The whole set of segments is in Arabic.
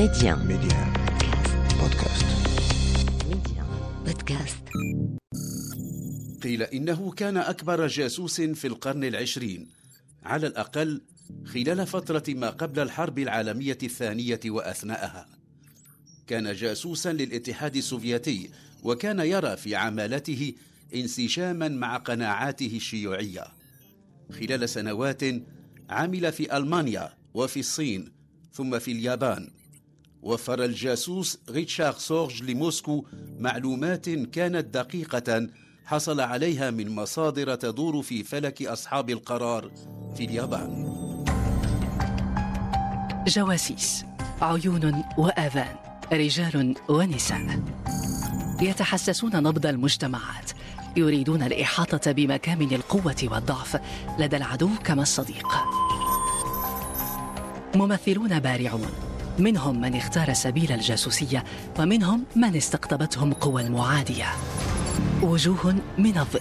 Média. Média. Podcast. Média. Podcast. قيل إنه كان أكبر جاسوس في القرن العشرين على الأقل خلال فترة ما قبل الحرب العالمية الثانية وأثناءها كان جاسوسا للاتحاد السوفيتي وكان يرى في عمالته انسجاما مع قناعاته الشيوعية خلال سنوات عمل في ألمانيا وفي الصين ثم في اليابان وفر الجاسوس ريتشارد سورج لموسكو معلومات كانت دقيقة حصل عليها من مصادر تدور في فلك أصحاب القرار في اليابان. جواسيس عيون وآذان رجال ونساء. يتحسسون نبض المجتمعات يريدون الإحاطة بمكامن القوة والضعف لدى العدو كما الصديق. ممثلون بارعون منهم من اختار سبيل الجاسوسية ومنهم من استقطبتهم قوى المعادية. وجوه من الظل.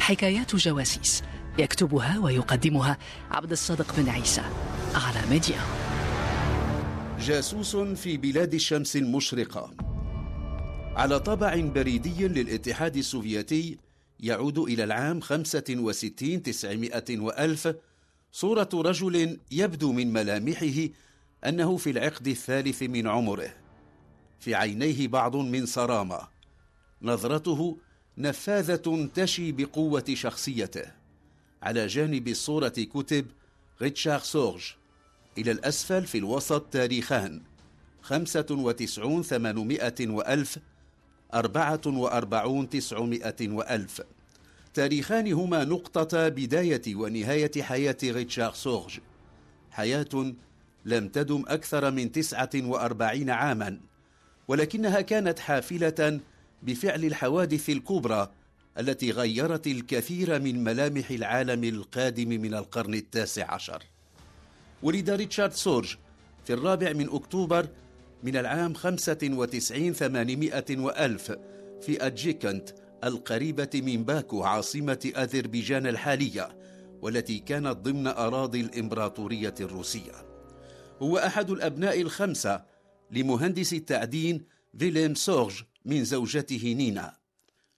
حكايات جواسيس يكتبها ويقدمها عبد الصادق بن عيسى على ميديا. جاسوس في بلاد الشمس المشرقة. على طابع بريدي للاتحاد السوفيتي يعود إلى العام 65 900 وألف صورة رجل يبدو من ملامحه أنه في العقد الثالث من عمره. في عينيه بعض من صرامة. نظرته نفاذة تشي بقوة شخصيته. على جانب الصورة كتب ريتشارد سورج. إلى الأسفل في الوسط تاريخان خمسة وتسعون ثمانمائة وألف أربعة وأربعون تسعمائة وألف. تاريخان هما نقطة بداية ونهاية حياة ريتشارد سورج. حياة لم تدم أكثر من تسعة وأربعين عاما ولكنها كانت حافلة بفعل الحوادث الكبرى التي غيرت الكثير من ملامح العالم القادم من القرن التاسع عشر. ولد ريتشارد سورج في الرابع من أكتوبر من العام خمسة وتسعين ثمانمائة وألف في أجيكنت القريبة من باكو عاصمة أذربيجان الحالية والتي كانت ضمن أراضي الإمبراطورية الروسية. هو أحد الأبناء الخمسة لمهندس التعدين فيليم سورج من زوجته نينا.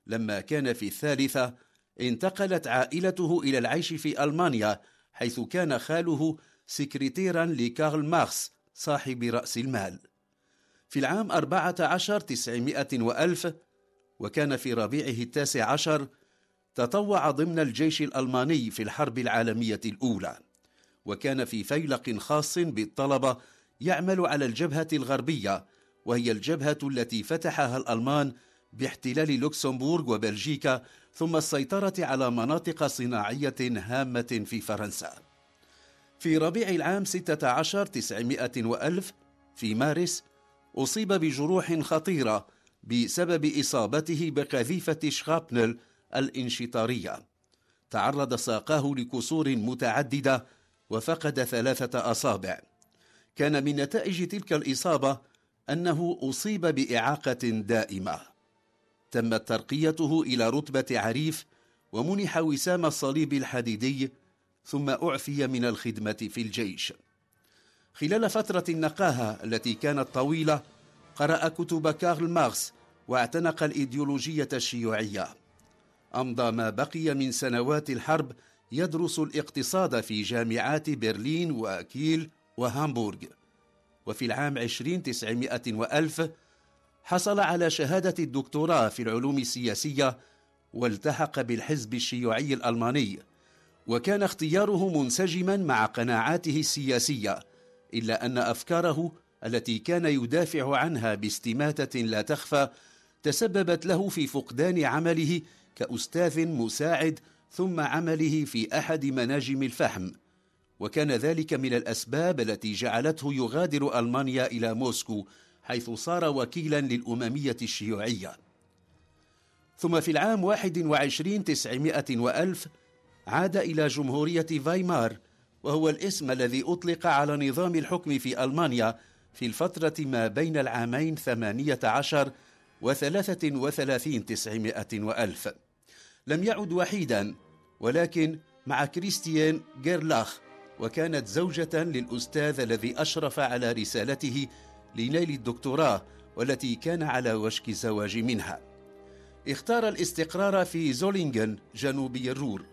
لما كان في الثالثة انتقلت عائلته إلى العيش في ألمانيا حيث كان خاله سكرتيرا لكارل ماركس صاحب رأس المال. في العام أربعة عشر تسعمائة وألف وكان في ربيعه التاسع عشر تطوع ضمن الجيش الألماني في الحرب العالمية الأولى. وكان في فيلق خاص بالطلبة يعمل على الجبهة الغربية وهي الجبهة التي فتحها الألمان باحتلال لوكسمبورغ وبلجيكا ثم السيطرة على مناطق صناعية هامة في فرنسا. في ربيع العام 16 900 وألف في مارس أصيب بجروح خطيرة بسبب إصابته بقذيفة شخابنل الإنشطارية. تعرض ساقاه لكسور متعددة وفقد ثلاثة أصابع. كان من نتائج تلك الإصابة أنه أصيب بإعاقة دائمة. تمت ترقيته إلى رتبة عريف ومنح وسام الصليب الحديدي ثم أعفي من الخدمة في الجيش. خلال فترة النقاهة التي كانت طويلة قرأ كتب كارل ماركس واعتنق الإيديولوجية الشيوعية. أمضى ما بقي من سنوات الحرب يدرس الاقتصاد في جامعات برلين وكيل وهامبورغ. وفي العام عشرين تسعمائة وألف حصل على شهادة الدكتوراه في العلوم السياسية والتحق بالحزب الشيوعي الألماني. وكان اختياره منسجما مع قناعاته السياسية إلا أن أفكاره التي كان يدافع عنها باستماتة لا تخفى تسببت له في فقدان عمله كأستاذ مساعد ثم عمله في أحد مناجم الفحم وكان ذلك من الأسباب التي جعلته يغادر ألمانيا إلى موسكو حيث صار وكيلا للأممية الشيوعية. ثم في العام واحد وعشرين تسعمائة وألف عاد إلى جمهورية فايمار وهو الاسم الذي أطلق على نظام الحكم في ألمانيا في الفترة ما بين العامين ثمانية عشر وثلاثة وثلاثين تسعمائة وألف. لم يعد وحيدا ولكن مع كريستيان جيرلاخ وكانت زوجة للأستاذ الذي أشرف على رسالته لنيل الدكتوراه والتي كان على وشك الزواج منها. اختار الاستقرار في زولينغن جنوبي الرور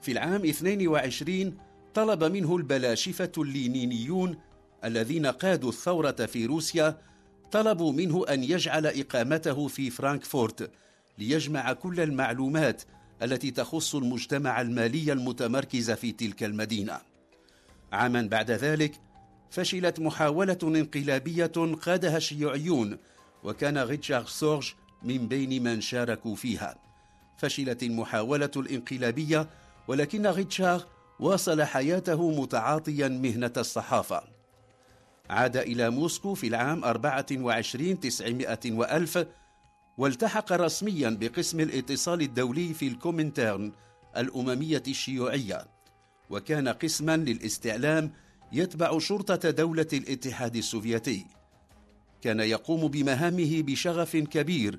في العام 22 طلب منه البلاشفة اللينينيون الذين قادوا الثورة في روسيا طلبوا منه أن يجعل إقامته في فرانكفورت ليجمع كل المعلومات التي تخص المجتمع المالي المتمركز في تلك المدينة. عاما بعد ذلك فشلت محاولة انقلابية قادها الشيوعيون وكان ريتشارد سورج من بين من شاركوا فيها. فشلت المحاولة الانقلابية ولكن ريتشارد واصل حياته متعاطيا مهنة الصحافة. عاد إلى موسكو في العام 24 900 وألف والتحق رسميا بقسم الاتصال الدولي في الكومنترن الأممية الشيوعية وكان قسما للاستعلام يتبع شرطة دولة الاتحاد السوفيتي. كان يقوم بمهامه بشغف كبير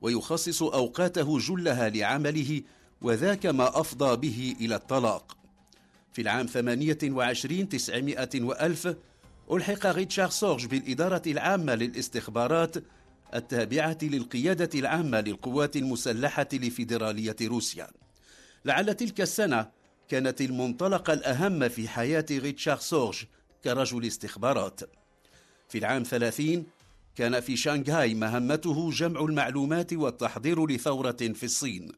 ويخصص أوقاته جلها لعمله وذاك ما أفضى به إلى الطلاق. في العام 28 900 وألف ألحق ريتشارد سورج بالإدارة العامة للاستخبارات التابعة للقيادة العامة للقوات المسلحة لفيدرالية روسيا. لعل تلك السنة كانت المنطلق الأهم في حياة ريتشارد سورج كرجل استخبارات. في العام 30 كان في شانغهاي مهمته جمع المعلومات والتحضير لثورة في الصين.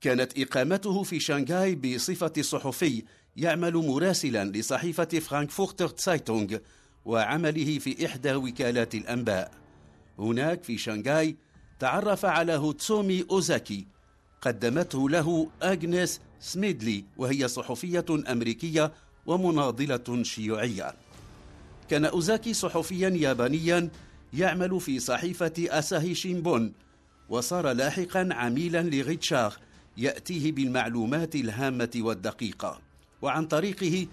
كانت إقامته في شانغهاي بصفة صحفي يعمل مراسلا لصحيفة فرانكفورتر تسايتونغ وعمله في إحدى وكالات الأنباء هناك في شانغاي تعرف على هوتسومي أوزاكي قدمته له أغنيس سميدلي وهي صحفية أمريكية ومناضلة شيوعية. كان أوزاكي صحفيا يابانيا يعمل في صحيفة أساهي شينبون وصار لاحقا عميلا لغيتشار يأتيه بالمعلومات الهامة والدقيقة. وعن طريقه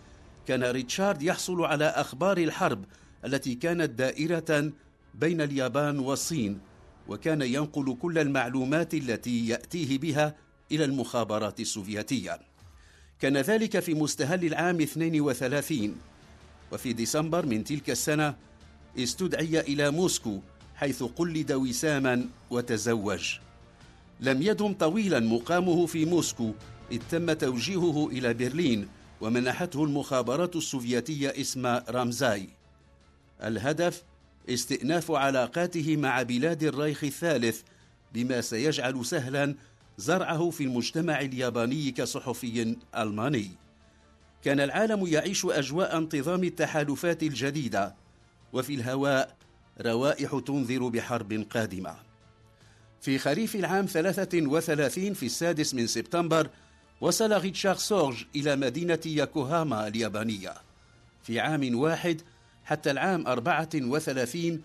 كان ريتشارد يحصل على أخبار الحرب التي كانت دائرة بين اليابان والصين وكان ينقل كل المعلومات التي يأتيه بها إلى المخابرات السوفيتية. كان ذلك في مستهل العام 32 وفي ديسمبر من تلك السنة استدعي إلى موسكو حيث قلد وساما وتزوج. لم يدم طويلا مقامه في موسكو إذ تم توجيهه إلى برلين ومنحته المخابرات السوفيتية اسم رامزاي الهدف استئناف علاقاته مع بلاد الريخ الثالث بما سيجعل سهلا زرعه في المجتمع الياباني كصحفي ألماني. كان العالم يعيش أجواء انتظام التحالفات الجديدة وفي الهواء روائح تنذر بحرب قادمة. في خريف العام 33 في السادس من سبتمبر وصل ريتشارد سورج إلى مدينة ياكوهاما اليابانية. في عام واحد حتى العام 34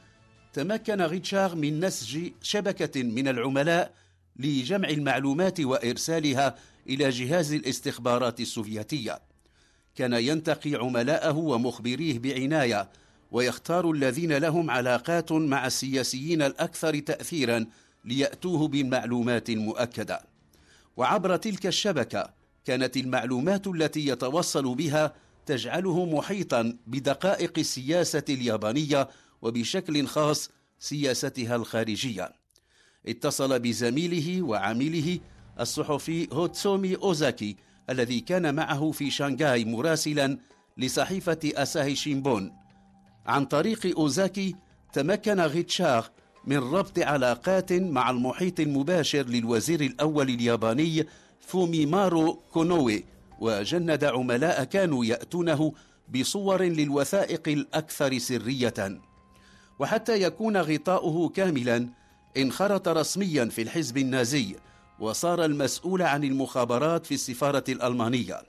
تمكن ريتشارد من نسج شبكة من العملاء لجمع المعلومات وإرسالها إلى جهاز الاستخبارات السوفيتية. كان ينتقي عملاءه ومخبريه بعناية ويختار الذين لهم علاقات مع السياسيين الأكثر تأثيرا ليأتوه بالمعلومات المؤكدة. وعبر تلك الشبكة كانت المعلومات التي يتوصل بها تجعله محيطا بدقائق السياسة اليابانية وبشكل خاص سياستها الخارجية. اتصل بزميله وعميله الصحفي هوتسومي أوزاكي الذي كان معه في شانغاي مراسلا لصحيفة أساهي شيمبون. عن طريق أوزاكي تمكن ريتشارد من ربط علاقات مع المحيط المباشر للوزير الأول الياباني فوميمارو كونوي وجند عملاء كانوا يأتونه بصور للوثائق الأكثر سرية. وحتى يكون غطاؤه كاملا انخرط رسميا في الحزب النازي وصار المسؤول عن المخابرات في السفارة الألمانية.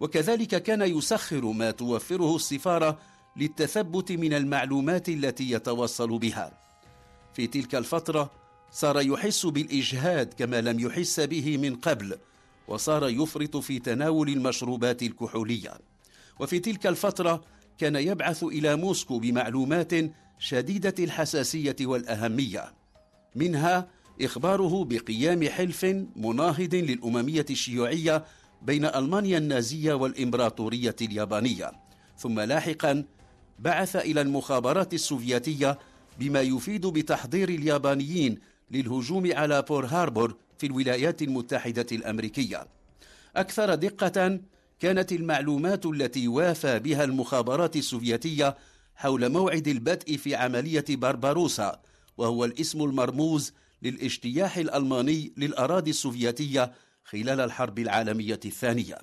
وكذلك كان يسخر ما توفره السفارة للتثبت من المعلومات التي يتوصل بها. في تلك الفترة صار يحس بالإجهاد كما لم يحس به من قبل وصار يفرط في تناول المشروبات الكحولية. وفي تلك الفترة كان يبعث إلى موسكو بمعلومات شديدة الحساسية والأهمية. منها إخباره بقيام حلف مناهض للأممية الشيوعية بين ألمانيا النازية والإمبراطورية اليابانية. ثم لاحقا بعث إلى المخابرات السوفيتية بما يفيد بتحضير اليابانيين للهجوم على بيرل هاربور في الولايات المتحدة الأمريكية. أكثر دقة كانت المعلومات التي وافى بها المخابرات السوفيتية حول موعد البدء في عملية بارباروسا وهو الاسم المرموز للاجتياح الألماني للأراضي السوفيتية خلال الحرب العالمية الثانية.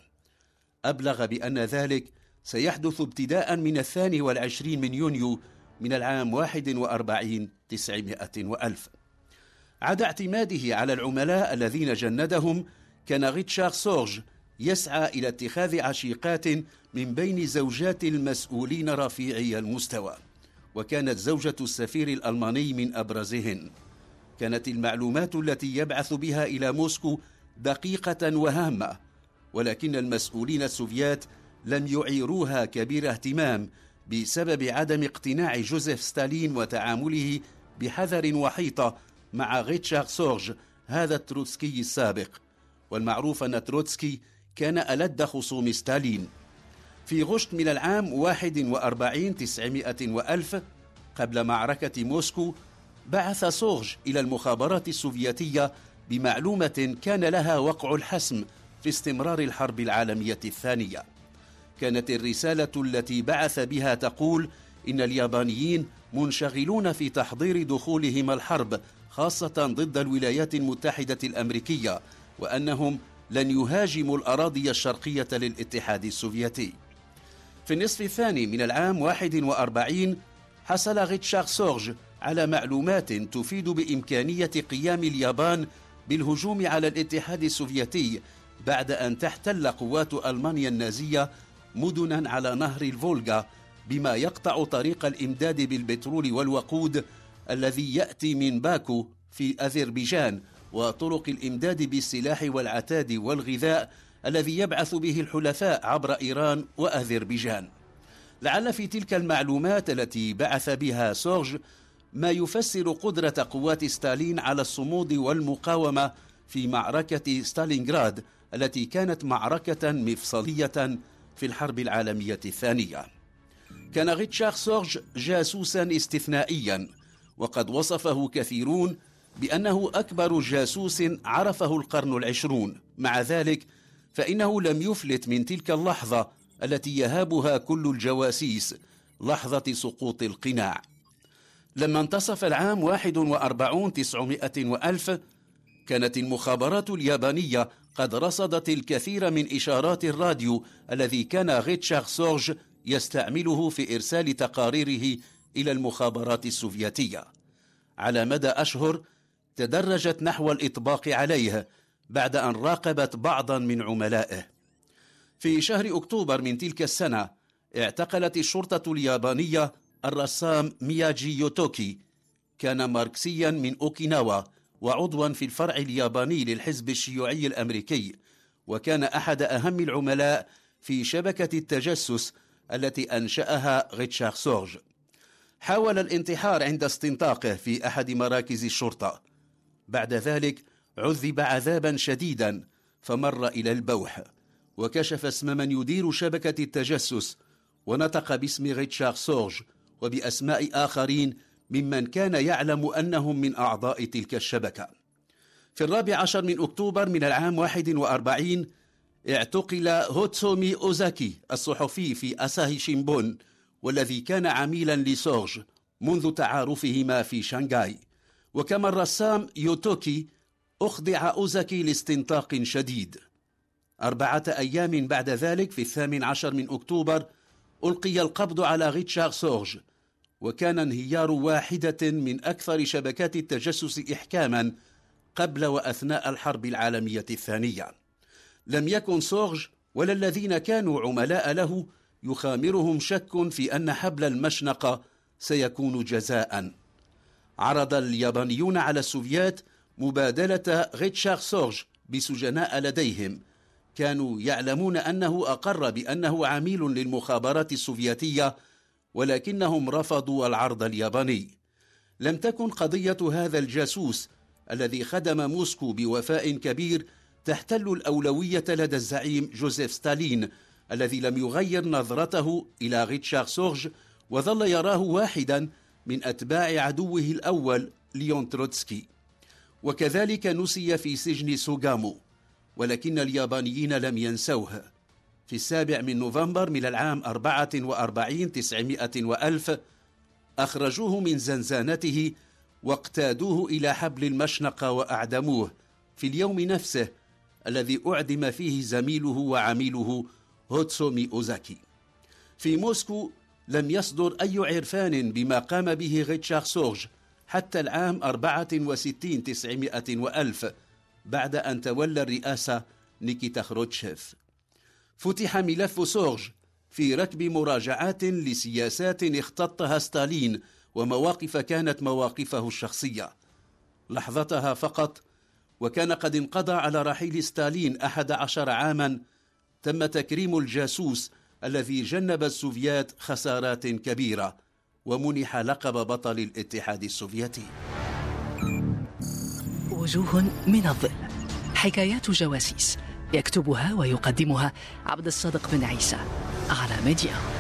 أبلغ بأن ذلك سيحدث ابتداء من الثاني والعشرين من يونيو من العام واحد وأربعين تسعمائة وألف. عدا اعتماده على العملاء الذين جندهم كان ريتشارد سورج يسعى إلى اتخاذ عشيقات من بين زوجات المسؤولين رفيعي المستوى. وكانت زوجة السفير الألماني من أبرزهن. كانت المعلومات التي يبعث بها إلى موسكو دقيقة وهامة ولكن المسؤولين السوفيات لم يعيروها كبير اهتمام بسبب عدم اقتناع جوزيف ستالين وتعامله بحذر وحيطة مع ريتشارد سورج هذا التروتسكي السابق. والمعروف أن تروتسكي كان ألد خصوم ستالين. في غشت من العام 41 900 وألف قبل معركة موسكو بعث سورج إلى المخابرات السوفيتية بمعلومة كان لها وقع الحسم في استمرار الحرب العالمية الثانية. كانت الرسالة التي بعث بها تقول إن اليابانيين منشغلون في تحضير دخولهم الحرب خاصة ضد الولايات المتحدة الأمريكية وأنهم لن يهاجموا الأراضي الشرقية للاتحاد السوفيتي. في النصف الثاني من العام 41 حصل ريتشارد سورج على معلومات تفيد بإمكانية قيام اليابان بالهجوم على الاتحاد السوفيتي بعد أن تحتل قوات ألمانيا النازية مدنا على نهر الفولغا بما يقطع طريق الإمداد بالبترول والوقود الذي يأتي من باكو في أذربيجان وطرق الإمداد بالسلاح والعتاد والغذاء الذي يبعث به الحلفاء عبر إيران وأذربيجان. لعل في تلك المعلومات التي بعث بها سورج ما يفسر قدرة قوات ستالين على الصمود والمقاومة في معركة ستالينغراد التي كانت معركة مفصلية في الحرب العالمية الثانية. كان ريتشارد سورج جاسوسا استثنائيا وقد وصفه كثيرون بأنه أكبر جاسوس عرفه القرن العشرون. مع ذلك فإنه لم يفلت من تلك اللحظة التي يهابها كل الجواسيس لحظة سقوط القناع. لما انتصف العام 41 تسعمائة وألف كانت المخابرات اليابانية قد رصدت الكثير من إشارات الراديو الذي كان ريتشارد سورج يستعمله في إرسال تقاريره إلى المخابرات السوفيتية. على مدى أشهر تدرجت نحو الإطباق عليه بعد أن راقبت بعضا من عملائه. في شهر أكتوبر من تلك السنة اعتقلت الشرطة اليابانية الرسام مياجي يوتوكو. كان ماركسيا من أوكيناوا وعضوا في الفرع الياباني للحزب الشيوعي الأمريكي. وكان أحد أهم العملاء في شبكة التجسس التي أنشأها ريتشارد سورج. حاول الانتحار عند استنطاقه في أحد مراكز الشرطة. بعد ذلك عذب عذابا شديدا فمر إلى البوح. وكشف اسم من يدير شبكة التجسس ونطق باسم ريتشارد سورج وبأسماء آخرين ممن كان يعلم أنهم من أعضاء تلك الشبكة. في الرابع عشر من أكتوبر من العام 41 اعتقل هوتسومي أوزاكي الصحفي في أساهي شيمبون والذي كان عميلا لسورج منذ تعارفهما في شانغاي وكما الرسام يوتوكي أخضع أوزاكي لاستنطاق شديد. أربعة أيام بعد ذلك في الثامن عشر من أكتوبر ألقي القبض على ريتشارد سورج وكان انهيار واحدة من أكثر شبكات التجسس إحكاما قبل وأثناء الحرب العالمية الثانية. لم يكن سورج ولا الذين كانوا عملاء له يخامرهم شك في أن حبل المشنقة سيكون جزاء. عرض اليابانيون على السوفيات مبادلة ريتشارد سورج بسجناء لديهم. كانوا يعلمون أنه أقر بأنه عميل للمخابرات السوفيتية ولكنهم رفضوا العرض الياباني. لم تكن قضية هذا الجاسوس الذي خدم موسكو بوفاء كبير تحتل الأولوية لدى الزعيم جوزيف ستالين الذي لم يغير نظرته إلى ريتشارد سورج وظل يراه واحدا من أتباع عدوه الأول ليون تروتسكي. وكذلك نسي في سجن سوغامو ولكن اليابانيين لم ينسوه. في السابع من نوفمبر من العام أربعة وأربعين تسعمائة وألف أخرجوه من زنزانته واقتادوه إلى حبل المشنقة وأعدموه في اليوم نفسه الذي أعدم فيه زميله وعميله هوتسومي أوزاكي. في موسكو لم يصدر أي عرفان بما قام به ريتشارد سورج حتى العام 64 تسعمائة وألف بعد أن تولى الرئاسة نيكيتا خروتشيف. فتح ملف سورج في ركب مراجعات لسياسات اختطها ستالين ومواقف كانت مواقفه الشخصية. لحظتها فقط وكان قد انقضى على رحيل ستالين أحد عشر عاما تم تكريم الجاسوس الذي جنب السوفيات خسارات كبيرة ومنح لقب بطل الاتحاد السوفيتي. وجوه من الظل. حكايات جواسيس. يكتبها ويقدمها عبد الصادق بن عيسى على ميديا.